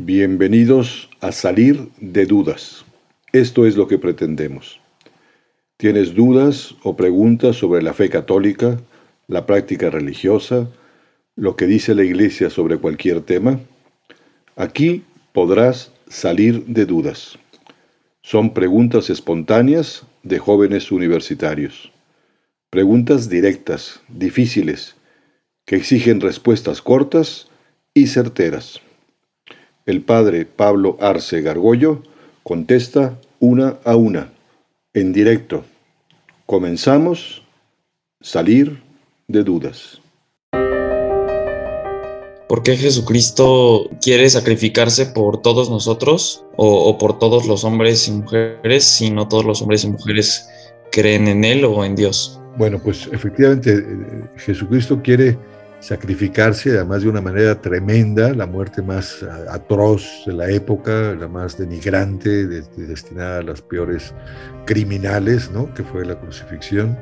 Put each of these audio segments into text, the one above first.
Bienvenidos a Salir de Dudas. Esto es lo que pretendemos. ¿Tienes dudas o preguntas sobre la fe católica, la práctica religiosa, lo que dice la Iglesia sobre cualquier tema? Aquí podrás salir de dudas. Son preguntas espontáneas de jóvenes universitarios. Preguntas directas, difíciles, que exigen respuestas cortas y certeras. El padre Pablo Arce Gargollo contesta una a una, en directo. Comenzamos, salir de dudas. ¿Por qué Jesucristo quiere sacrificarse por todos nosotros o, por todos los hombres y mujeres si no todos los hombres y mujeres creen en Él o en Dios? Bueno, pues efectivamente eh, Jesucristo quiere sacrificarse, además de una manera tremenda, la muerte más atroz de la época, la más denigrante, destinada a las peores criminales, ¿no? que fue la crucifixión.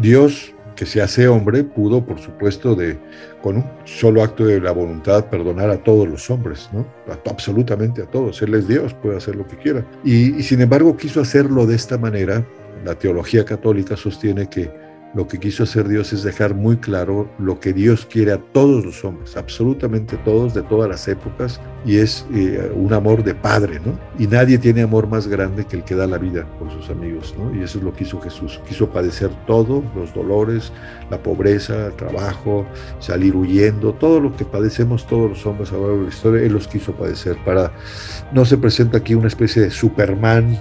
Dios, que se hace hombre, pudo, por supuesto, de, con un solo acto de la voluntad, perdonar a todos los hombres, ¿no? absolutamente a todos. Él es Dios, puede hacer lo que quiera. y sin embargo quiso hacerlo de esta manera. La teología católica sostiene que lo que quiso hacer Dios es dejar muy claro lo que Dios quiere a todos los hombres, absolutamente todos, de todas las épocas, y es eh, un amor de padre, ¿no? Y nadie tiene amor más grande que el que da la vida por sus amigos, ¿no? Y eso es lo que hizo Jesús. Quiso padecer todo, los dolores, la pobreza, el trabajo, salir huyendo, todo lo que padecemos todos los hombres a lo largo de la historia, Él los quiso padecer. Para, no se presenta aquí una especie de Superman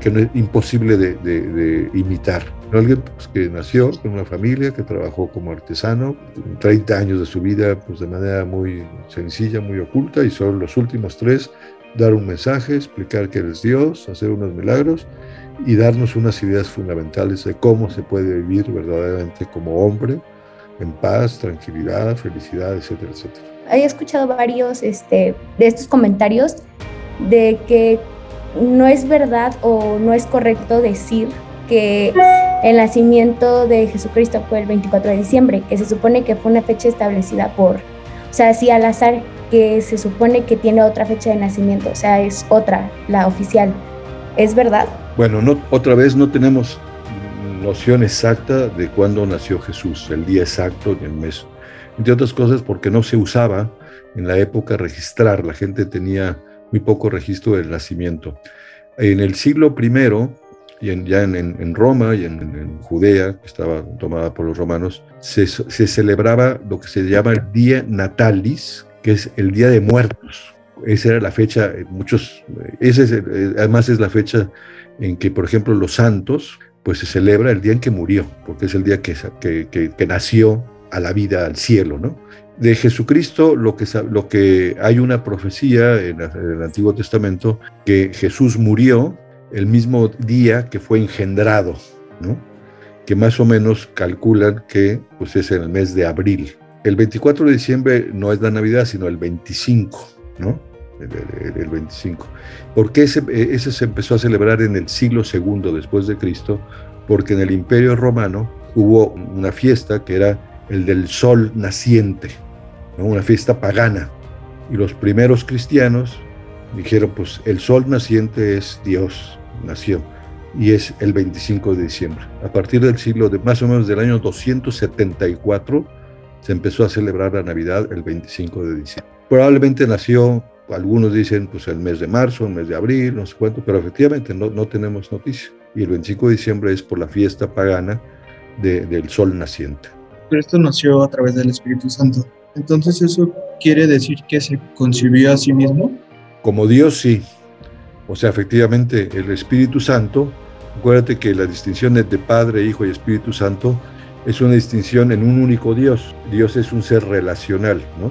que no es imposible de, imitar. Alguien pues, que nació en una familia, que trabajó como artesano, 30 años de su vida pues, de manera muy sencilla, muy oculta, y son los últimos tres dar un mensaje, explicar que eres Dios, hacer unos milagros y darnos unas ideas fundamentales de cómo se puede vivir verdaderamente como hombre, en paz, tranquilidad, felicidad, etcétera, etcétera. He escuchado varios este, de estos comentarios de que no es verdad o no es correcto decir que el nacimiento de Jesucristo fue el 24 de diciembre, que se supone que fue una fecha establecida por, o sea, así al azar, que se supone que tiene otra fecha de nacimiento, o sea, es otra, la oficial. ¿Es verdad? Bueno, no, otra vez no tenemos noción exacta de cuándo nació Jesús, el día exacto el mes. Entre otras cosas porque no se usaba en la época registrar, la gente tenía muy poco registro del nacimiento. En el siglo I, y en, ya en, Roma y en, Judea, que estaba tomada por los romanos, se, celebraba lo que se llama el Día Natalis, que es el Día de Muertos. Esa era la fecha, eh, muchos, eh, ese eh, además es la fecha en que, por ejemplo, los santos, pues se celebra el día en que murió, porque es el día que, que, que nació a la vida, al cielo, ¿no? de Jesucristo lo que, lo que hay una profecía en, el Antiguo Testamento que Jesús murió el mismo día que fue engendrado, ¿no? que más o menos calculan que pues, es en el mes de abril. El 24 de diciembre no es la Navidad, sino el 25, ¿no? El, 25. ¿Por qué ese, ese se empezó a celebrar en el siglo II después de Cristo? Porque en el Imperio Romano hubo una fiesta que era el del sol naciente, una fiesta pagana. Y los primeros cristianos dijeron, pues el sol naciente es Dios, nació, y es el 25 de diciembre. A partir del siglo de más o menos del año 274 se empezó a celebrar la Navidad el 25 de diciembre. Probablemente nació, algunos dicen, pues el mes de marzo, el mes de abril, no sé cuánto, pero efectivamente no, no tenemos noticia. Y el 25 de diciembre es por la fiesta pagana del sol naciente. Pero esto nació a través del Espíritu Santo. Entonces, ¿eso quiere decir que se concibió a sí mismo? Como Dios, sí. O sea, efectivamente, el Espíritu Santo, acuérdate que la distinción de Padre, Hijo y Espíritu Santo es una distinción en un único Dios. Dios es un ser relacional, ¿no?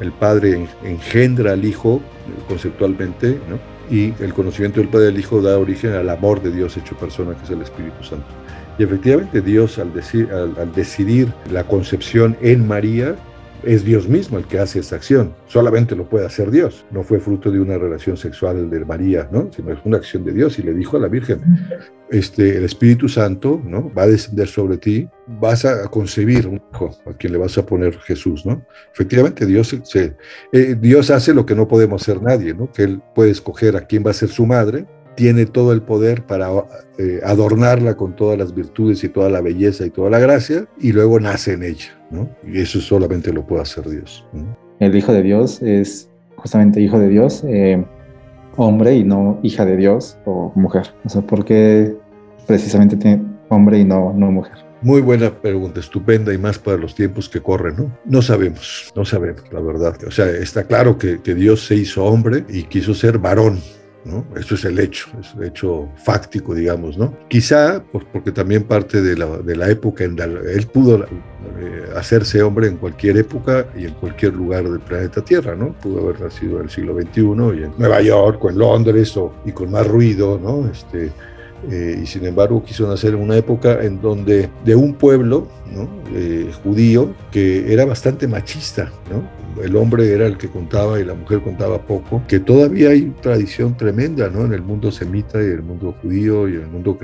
El Padre engendra al Hijo conceptualmente, ¿no? Y el conocimiento del Padre y del Hijo da origen al amor de Dios hecho persona, que es el Espíritu Santo. Y efectivamente Dios al, decir, al decidir la concepción en María, es Dios mismo el que hace esta acción. Solamente lo puede hacer Dios. No fue fruto de una relación sexual de María, ¿no? Sino es una acción de Dios y le dijo a la Virgen, este, el Espíritu Santo, ¿no? Va a descender sobre ti, vas a concebir un hijo a quien le vas a poner Jesús, ¿no? Efectivamente, Dios, se, eh, Dios hace lo que no podemos hacer nadie, ¿no? Que Él puede escoger a quién va a ser su madre tiene todo el poder para eh, adornarla con todas las virtudes y toda la belleza y toda la gracia, y luego nace en ella, ¿no? Y eso solamente lo puede hacer Dios. El Hijo de Dios es justamente Hijo de Dios, eh, hombre y no hija de Dios o mujer. O sea, ¿por qué precisamente tiene hombre y no, no mujer? Muy buena pregunta, estupenda y más para los tiempos que corren, ¿no? No sabemos, no sabemos, la verdad. O sea, está claro que, que Dios se hizo hombre y quiso ser varón, ¿no? Eso es el hecho, es el hecho fáctico, digamos, ¿no? Quizá, pues porque también parte de la, de la época en la él pudo eh, hacerse hombre en cualquier época y en cualquier lugar del planeta Tierra, ¿no? Pudo haber nacido en el siglo XXI y en Nueva York o en Londres o, y con más ruido, ¿no? Este, eh, y sin embargo quiso nacer en una época en donde de un pueblo ¿no? eh, judío que era bastante machista, ¿no? el hombre era el que contaba y la mujer contaba poco, que todavía hay tradición tremenda ¿no? en el mundo semita y el mundo judío y el mundo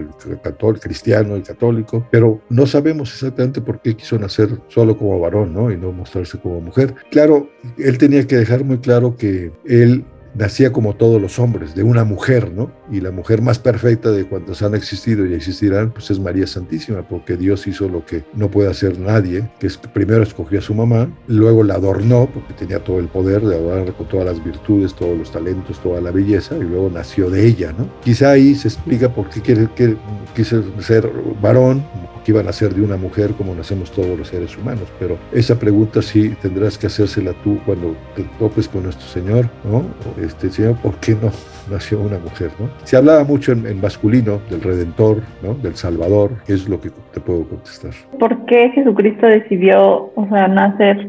católico, cristiano y católico, pero no sabemos exactamente por qué quiso nacer solo como varón ¿no? y no mostrarse como mujer. Claro, él tenía que dejar muy claro que él nacía como todos los hombres, de una mujer, ¿no? Y la mujer más perfecta de cuantas han existido y existirán, pues es María Santísima, porque Dios hizo lo que no puede hacer nadie, que es que primero escogió a su mamá, luego la adornó, porque tenía todo el poder de adornar con todas las virtudes, todos los talentos, toda la belleza, y luego nació de ella, ¿no? Quizá ahí se explica por qué quiere, quiere, quiso ser varón, que iban a ser de una mujer como nacemos todos los seres humanos. Pero esa pregunta sí tendrás que hacérsela tú cuando te topes con nuestro Señor, ¿no? Este Señor, ¿por qué no nació una mujer, no? Se hablaba mucho en, masculino del Redentor, ¿no? Del Salvador, es lo que te puedo contestar. ¿Por qué Jesucristo decidió, o sea, nacer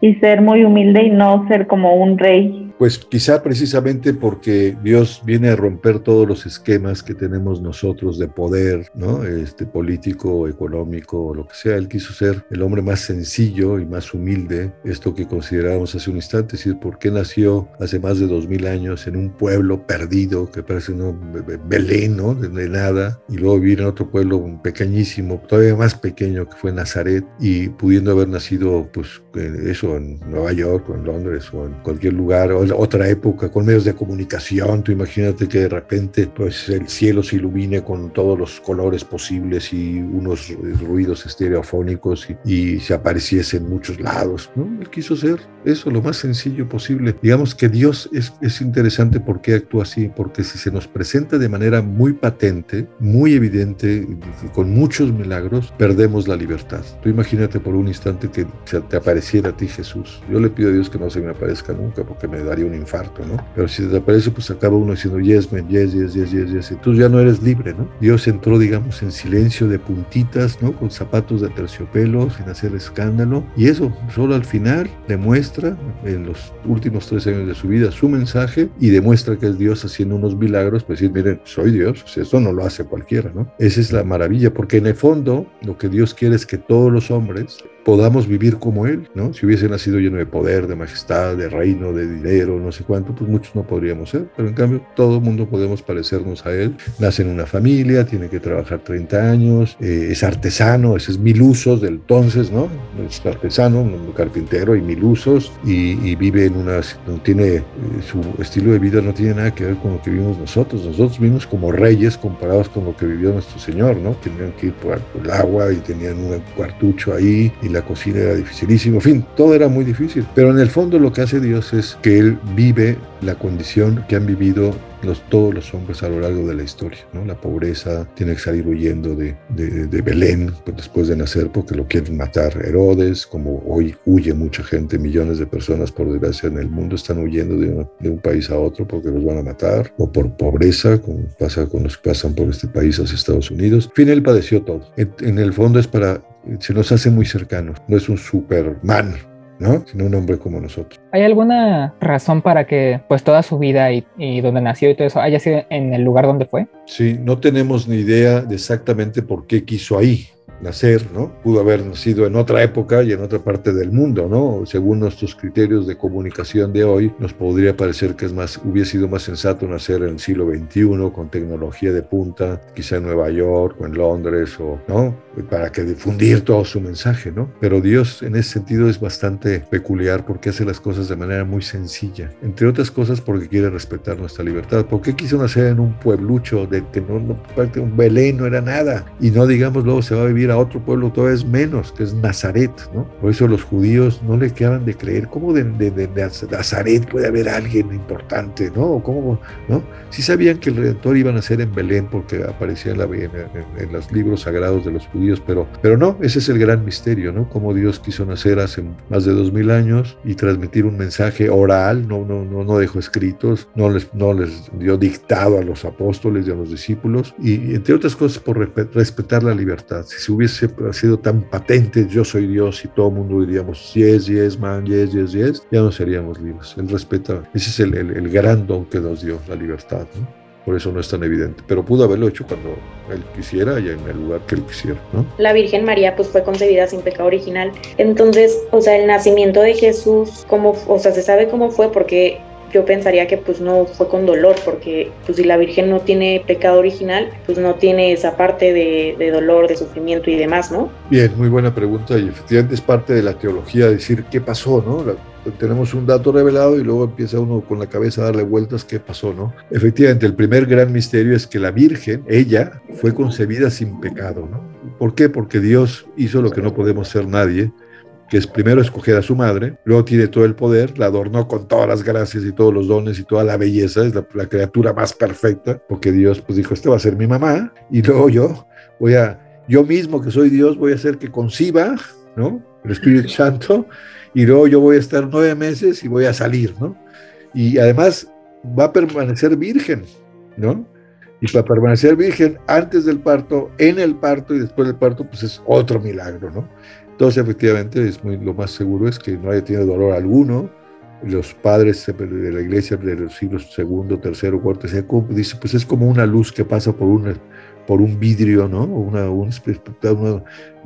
y ser muy humilde y no ser como un rey pues quizá precisamente porque Dios viene a romper todos los esquemas que tenemos nosotros de poder, ¿no? Este político, económico, lo que sea. Él quiso ser el hombre más sencillo y más humilde, esto que considerábamos hace un instante, es decir, por qué nació hace más de dos mil años en un pueblo perdido que parece un Belén, ¿no? De, nada, y luego vivir en otro pueblo pequeñísimo, todavía más pequeño que fue Nazaret, y pudiendo haber nacido, pues, eso en Nueva York o en Londres o en cualquier lugar, o otra época con medios de comunicación. Tú imagínate que de repente pues el cielo se ilumine con todos los colores posibles y unos ruidos estereofónicos y, se apareciese en muchos lados. ¿no? Él quiso ser eso lo más sencillo posible. Digamos que Dios es, es interesante porque actúa así, porque si se nos presenta de manera muy patente, muy evidente, con muchos milagros, perdemos la libertad. Tú imagínate por un instante que te apareciera a ti Jesús. Yo le pido a Dios que no se me aparezca nunca porque me daría un infarto, ¿no? Pero si desaparece, pues acaba uno diciendo, yes, man, yes, yes, yes, yes, yes. Entonces ya no eres libre, ¿no? Dios entró, digamos, en silencio de puntitas, ¿no? Con zapatos de terciopelo, sin hacer escándalo. Y eso, solo al final demuestra, en los últimos tres años de su vida, su mensaje y demuestra que es Dios haciendo unos milagros, pues decir, miren, soy Dios, o sea, esto no lo hace cualquiera, ¿no? Esa es la maravilla, porque en el fondo lo que Dios quiere es que todos los hombres podamos vivir como Él, ¿no? Si hubiese nacido lleno de poder, de majestad, de reino, de dinero, no sé cuánto, pues muchos no podríamos ser, pero en cambio todo el mundo podemos parecernos a Él. Nace en una familia, tiene que trabajar 30 años, eh, es artesano, ese es mil usos del entonces, ¿no? Es artesano, un carpintero y mil usos, y, vive en una, no tiene, eh, su estilo de vida no tiene nada que ver con lo que vivimos nosotros. Nosotros vivimos como reyes comparados con lo que vivió nuestro Señor, ¿no? Tenían que ir por el agua y tenían un cuartucho ahí y la cocina era dificilísimo, en fin, todo era muy difícil. Pero en el fondo lo que hace Dios es que Él vive la condición que han vivido los, todos los hombres a lo largo de la historia. ¿no? La pobreza tiene que salir huyendo de, de, Belén pues, después de nacer porque lo quieren matar Herodes, como hoy huye mucha gente, millones de personas por desgracia en el mundo están huyendo de, de un país a otro porque los van a matar, o por pobreza, como pasa con los que pasan por este país hacia Estados Unidos. En fin, él padeció todo. En, en el fondo es para se nos hace muy cercanos. No es un Superman, ¿no? Sino un hombre como nosotros. ¿Hay alguna razón para que pues toda su vida y, donde nació y todo eso haya sido en el lugar donde fue? Sí, no tenemos ni idea de exactamente por qué quiso ahí. Nacer, ¿no? Pudo haber nacido en otra época y en otra parte del mundo, ¿no? Según nuestros criterios de comunicación de hoy, nos podría parecer que es más, hubiera sido más sensato nacer en el siglo XXI con tecnología de punta, quizá en Nueva York o en Londres, o, ¿no? Para que difundir todo su mensaje, ¿no? Pero Dios en ese sentido es bastante peculiar porque hace las cosas de manera muy sencilla, entre otras cosas porque quiere respetar nuestra libertad. ¿Por qué quiso nacer en un pueblucho de que no, no un Belén no era nada? Y no digamos luego se va a vivir a otro pueblo todavía es menos, que es Nazaret, ¿no? Por eso los judíos no le quedaban de creer, ¿cómo de, de, Nazaret puede haber alguien importante, ¿no? ¿Cómo, no? Sí sabían que el Redentor iba a nacer en Belén porque aparecía en, la, en, los libros sagrados de los judíos, pero, pero no, ese es el gran misterio, ¿no? Cómo Dios quiso nacer hace más de dos mil años y transmitir un mensaje oral, no, no, no, no dejó escritos, no les, no les dio dictado a los apóstoles y a los discípulos, y entre otras cosas por respetar la libertad. Si se hubiese sido tan patente, yo soy Dios y todo el mundo diríamos, yes, yes, man, yes, yes, yes, ya no seríamos libres. Él respeta, ese es el, el, gran don que nos dio, la libertad. Por eso no es tan evidente, pero pudo haberlo hecho cuando él quisiera y en el lugar que él quisiera, ¿no? La Virgen María pues fue concebida sin pecado original. Entonces, o sea, el nacimiento de Jesús, ¿cómo, o sea, se sabe cómo fue porque yo pensaría que pues no fue con dolor, porque pues si la Virgen no tiene pecado original, pues no tiene esa parte de, de, dolor, de sufrimiento y demás, ¿no? Bien, muy buena pregunta y efectivamente es parte de la teología decir qué pasó, ¿no? tenemos un dato revelado y luego empieza uno con la cabeza a darle vueltas qué pasó, ¿no? Efectivamente, el primer gran misterio es que la Virgen, ella, fue concebida sin pecado, ¿no? ¿Por qué? Porque Dios hizo lo que no podemos ser nadie, que es primero escoger a su madre, luego tiene todo el poder, la adornó con todas las gracias y todos los dones y toda la belleza, es la, criatura más perfecta, porque Dios pues dijo, este va a ser mi mamá, y luego yo voy a, yo mismo que soy Dios, voy a hacer que conciba, ¿no? El Espíritu Santo, y luego yo voy a estar nueve meses y voy a salir, ¿no? Y además va a permanecer virgen, ¿no? Y para permanecer virgen antes del parto, en el parto y después del parto, pues es otro milagro, ¿no? Entonces, efectivamente, es muy, lo más seguro es que no haya tenido dolor alguno. Los padres de la iglesia de los siglos segundo, tercero, cuarto, dice, pues es como una luz que pasa por una por un vidrio, ¿no? Una, un,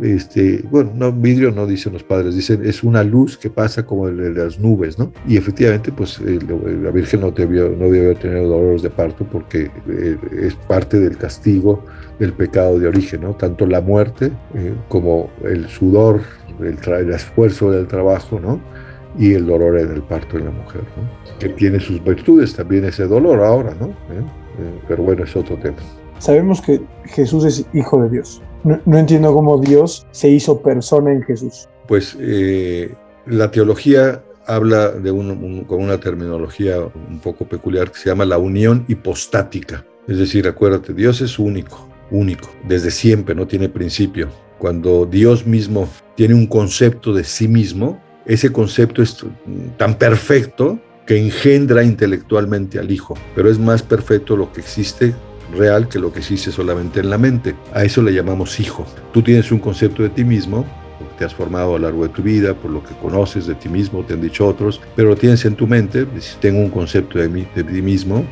este, bueno, no, vidrio no dicen los padres, dicen es una luz que pasa como las nubes, ¿no? Y efectivamente, pues eh, la Virgen no debió, no debió tener dolores de parto porque eh, es parte del castigo del pecado de origen, ¿no? Tanto la muerte eh, como el sudor, el, el, esfuerzo del trabajo, ¿no? Y el dolor en el parto de la mujer, ¿no? Que tiene sus virtudes también ese dolor ahora, ¿no? pero bueno, es otro tema. Sabemos que Jesús es hijo de Dios. No, entiendo cómo Dios se hizo persona en Jesús. Pues eh, la teología habla de con una terminología un poco peculiar que se llama la unión hipostática. Es decir, acuérdate, Dios es único, único, desde siempre, no tiene principio. Cuando Dios mismo tiene un concepto de sí mismo, ese concepto es tan perfecto que engendra intelectualmente al Hijo, pero es más perfecto lo que existe real que lo que existe solamente en la mente. A eso le llamamos hijo. Tú tienes un concepto de ti mismo, te has formado a lo largo de tu vida, por lo que conoces de ti mismo, te han dicho otros, pero lo tienes en tu mente, si tengo un concepto de, mí, de ti mismo,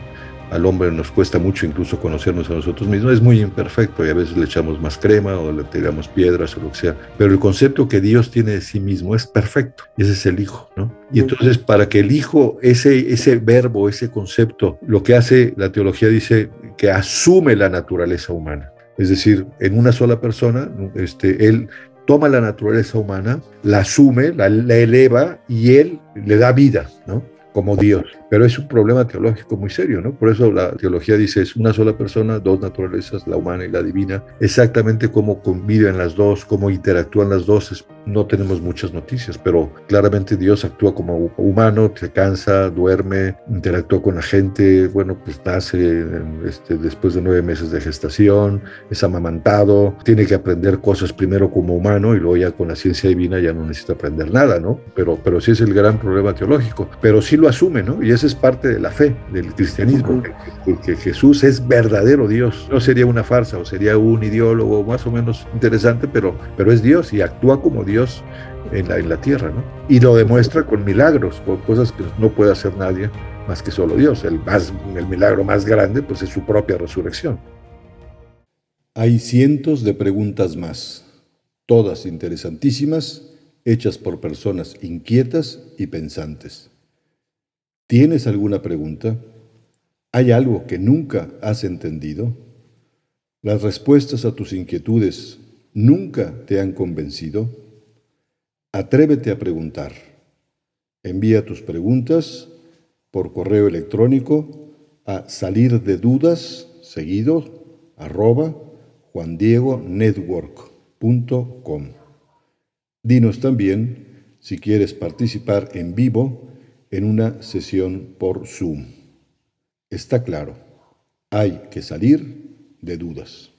al hombre nos cuesta mucho incluso conocernos a nosotros mismos, es muy imperfecto y a veces le echamos más crema o le tiramos piedras o lo que sea, pero el concepto que Dios tiene de sí mismo es perfecto y ese es el Hijo, ¿no? Y entonces para que el Hijo, ese, ese verbo, ese concepto, lo que hace la teología dice que asume la naturaleza humana. Es decir, en una sola persona, este, él toma la naturaleza humana, la asume, la, la eleva y él le da vida, ¿no? Como Dios. Pero es un problema teológico muy serio, ¿no? Por eso la teología dice es una sola persona, dos naturalezas, la humana y la divina. Exactamente cómo conviven las dos, cómo interactúan las dos, no tenemos muchas noticias, pero claramente Dios actúa como humano, se cansa, duerme, interactúa con la gente, bueno, pues nace este, después de nueve meses de gestación, es amamantado, tiene que aprender cosas primero como humano y luego ya con la ciencia divina ya no necesita aprender nada, ¿no? Pero, pero sí es el gran problema teológico, pero sí lo asume, ¿no? Y esa es parte de la fe, del cristianismo, que, Jesús es verdadero Dios. No sería una farsa o sería un ideólogo más o menos interesante, pero, pero es Dios y actúa como Dios en la, en la tierra, ¿no? Y lo demuestra con milagros, con cosas que no puede hacer nadie más que solo Dios. El, más, el milagro más grande, pues es su propia resurrección. Hay cientos de preguntas más. todas interesantísimas, hechas por personas inquietas y pensantes. ¿Tienes alguna pregunta? ¿Hay algo que nunca has entendido? ¿Las respuestas a tus inquietudes nunca te han convencido? Atrévete a preguntar. Envía tus preguntas por correo electrónico a salir de dudas seguido arroba juandiegonetwork.com. Dinos también si quieres participar en vivo en una sesión por Zoom. Está claro, hay que salir de dudas.